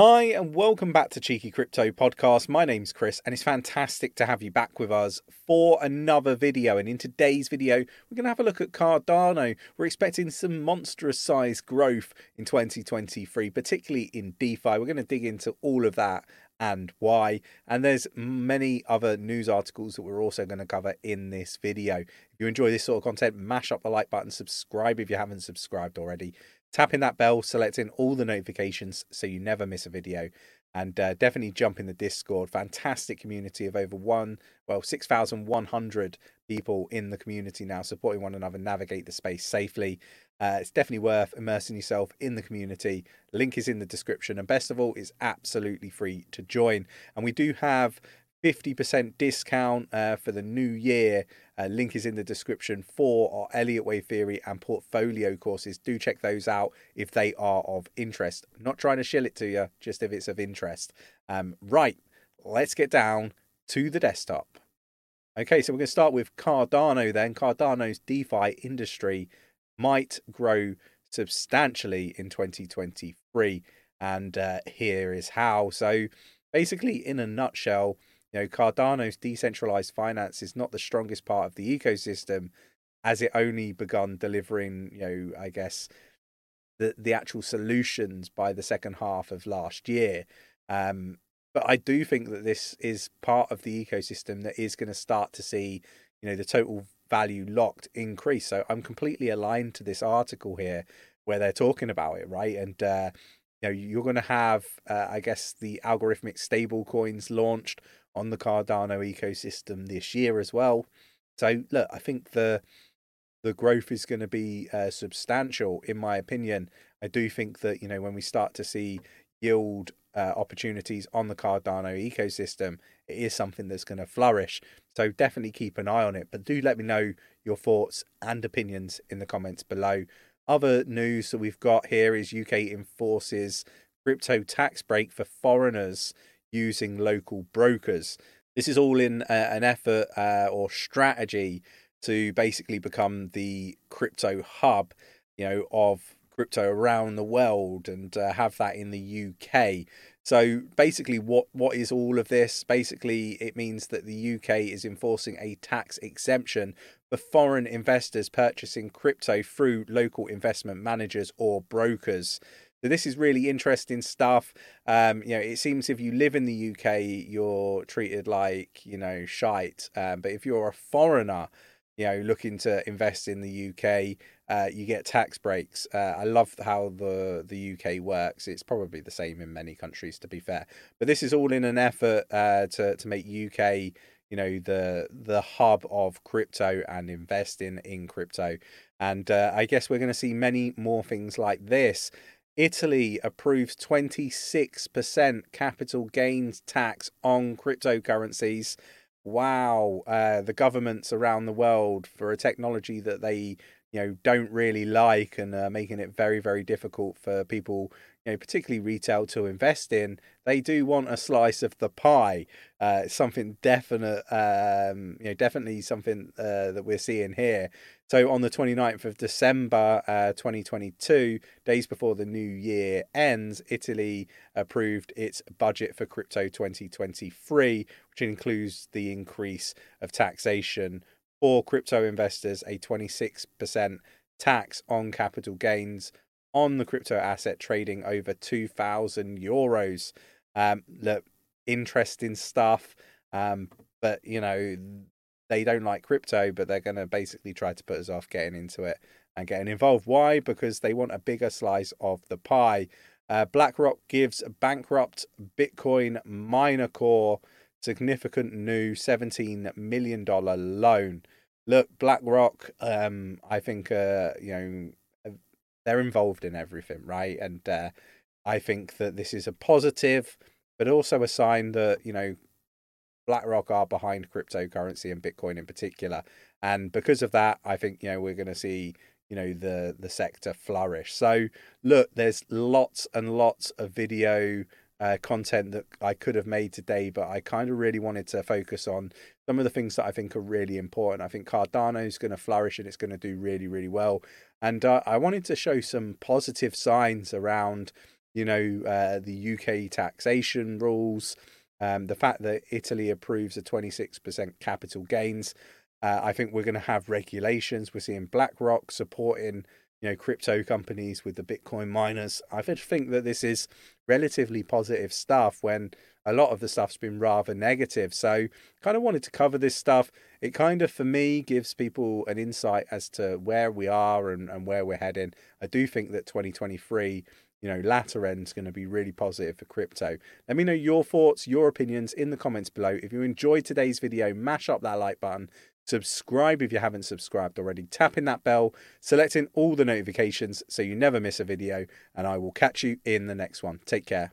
Hi, and welcome back to Cheeky Crypto Podcast. My name's Chris, and it's fantastic to have you back with us for another video. And in today's video, we're going to have a look at Cardano. We're expecting some monstrous size growth in 2023, particularly in DeFi. We're going to dig into all of that and why. And there's many other news articles that we're also going to cover in this video. If you enjoy this sort of content, mash up the like button, subscribe if you haven't subscribed already tapping that bell, selecting all the notifications so you never miss a video. And uh, definitely jump in the Discord. Fantastic community of over one, well, 6,100 people in the community now, supporting one another, navigate the space safely. Uh, it's definitely worth immersing yourself in the community. Link is in the description. And best of all, it's absolutely free to join. And we do have 50% discount uh, for the new year. Uh, link is in the description for our Elliott Wave Theory and portfolio courses. Do check those out if they are of interest. not trying to shill it to you, just if it's of interest. Um, right, let's get down to the desktop. Okay, so we're going to start with Cardano then. Cardano's DeFi industry might grow substantially in 2023. And uh, here is how. So, basically, in a nutshell, you know, Cardano's decentralized finance is not the strongest part of the ecosystem, as it only begun delivering, you know, I guess the the actual solutions by the second half of last year. Um, but I do think that this is part of the ecosystem that is going to start to see, you know, the total value locked increase. So I'm completely aligned to this article here where they're talking about it, right? And uh, you know, you're going to have, uh, I guess, the algorithmic stable coins launched on the Cardano ecosystem this year as well. So look, I think the the growth is going to be uh, substantial, in my opinion. I do think that you know when we start to see yield uh, opportunities on the Cardano ecosystem, it is something that's going to flourish. So definitely keep an eye on it. But do let me know your thoughts and opinions in the comments below. Other news that we've got here is UK enforces crypto tax break for foreigners using local brokers. This is all in uh, an effort uh, or strategy to basically become the crypto hub, you know, of crypto around the world and uh, have that in the UK. So basically, what what is all of this? Basically, it means that the UK is enforcing a tax exemption for foreign investors purchasing crypto through local investment managers or brokers. So this is really interesting stuff. Um, you know, it seems if you live in the UK, you're treated like you know shite. Um, but if you're a foreigner, you know, looking to invest in the UK, uh, you get tax breaks. Uh, I love how the the UK works. It's probably the same in many countries, to be fair. But this is all in an effort uh, to to make UK, you know, the the hub of crypto and investing in crypto. And uh, I guess we're going to see many more things like this. Italy approves 26% capital gains tax on cryptocurrencies. Wow, uh, the governments around the world for a technology that they you know don't really like and uh, making it very very difficult for people you know particularly retail to invest in they do want a slice of the pie. Uh, something definite um, you know definitely something uh, that we're seeing here. So on the 29th of December uh, 2022, days before the new year ends, Italy approved its budget for crypto 2023, which includes the increase of taxation for crypto investors, a 26% tax on capital gains on the crypto asset trading over 2,000 euros. Um, look, interesting stuff. Um, but you know they don't like crypto, but they're going to basically try to put us off getting into it and getting involved. Why? Because they want a bigger slice of the pie. Uh, BlackRock gives bankrupt Bitcoin miner core significant new $17 million loan. Look, BlackRock, um, I think, uh, you know, uh, they're involved in everything, right? And uh, I think that this is a positive, but also a sign that, you know, BlackRock are behind cryptocurrency and Bitcoin in particular. And because of that, I think, you know, we're going to see, you know, the, the sector flourish. So look, there's lots and lots of video uh, content that I could have made today, but I kind of really wanted to focus on some of the things that I think are really important. I think Cardano is going to flourish and it's going to do really, really well. And uh, I wanted to show some positive signs around you know, uh, the UK taxation rules, um, the fact that Italy approves a 26% capital gains. Uh, I think we're going to have regulations. We're seeing BlackRock supporting, you know, crypto companies with the Bitcoin miners. I think that this is relatively positive stuff when a lot of the stuff's been rather negative. So, kind of wanted to cover this stuff. It kind of, for me, gives people an insight as to where we are and, and where we're heading. I do think that 2023 you know, latter end's going to be really positive for crypto. Let me know your thoughts, your opinions in the comments below. If you enjoyed today's video, mash up that like button. Subscribe if you haven't subscribed already. Tapping that bell, selecting all the notifications so you never miss a video, and I will catch you in the next one. Take care.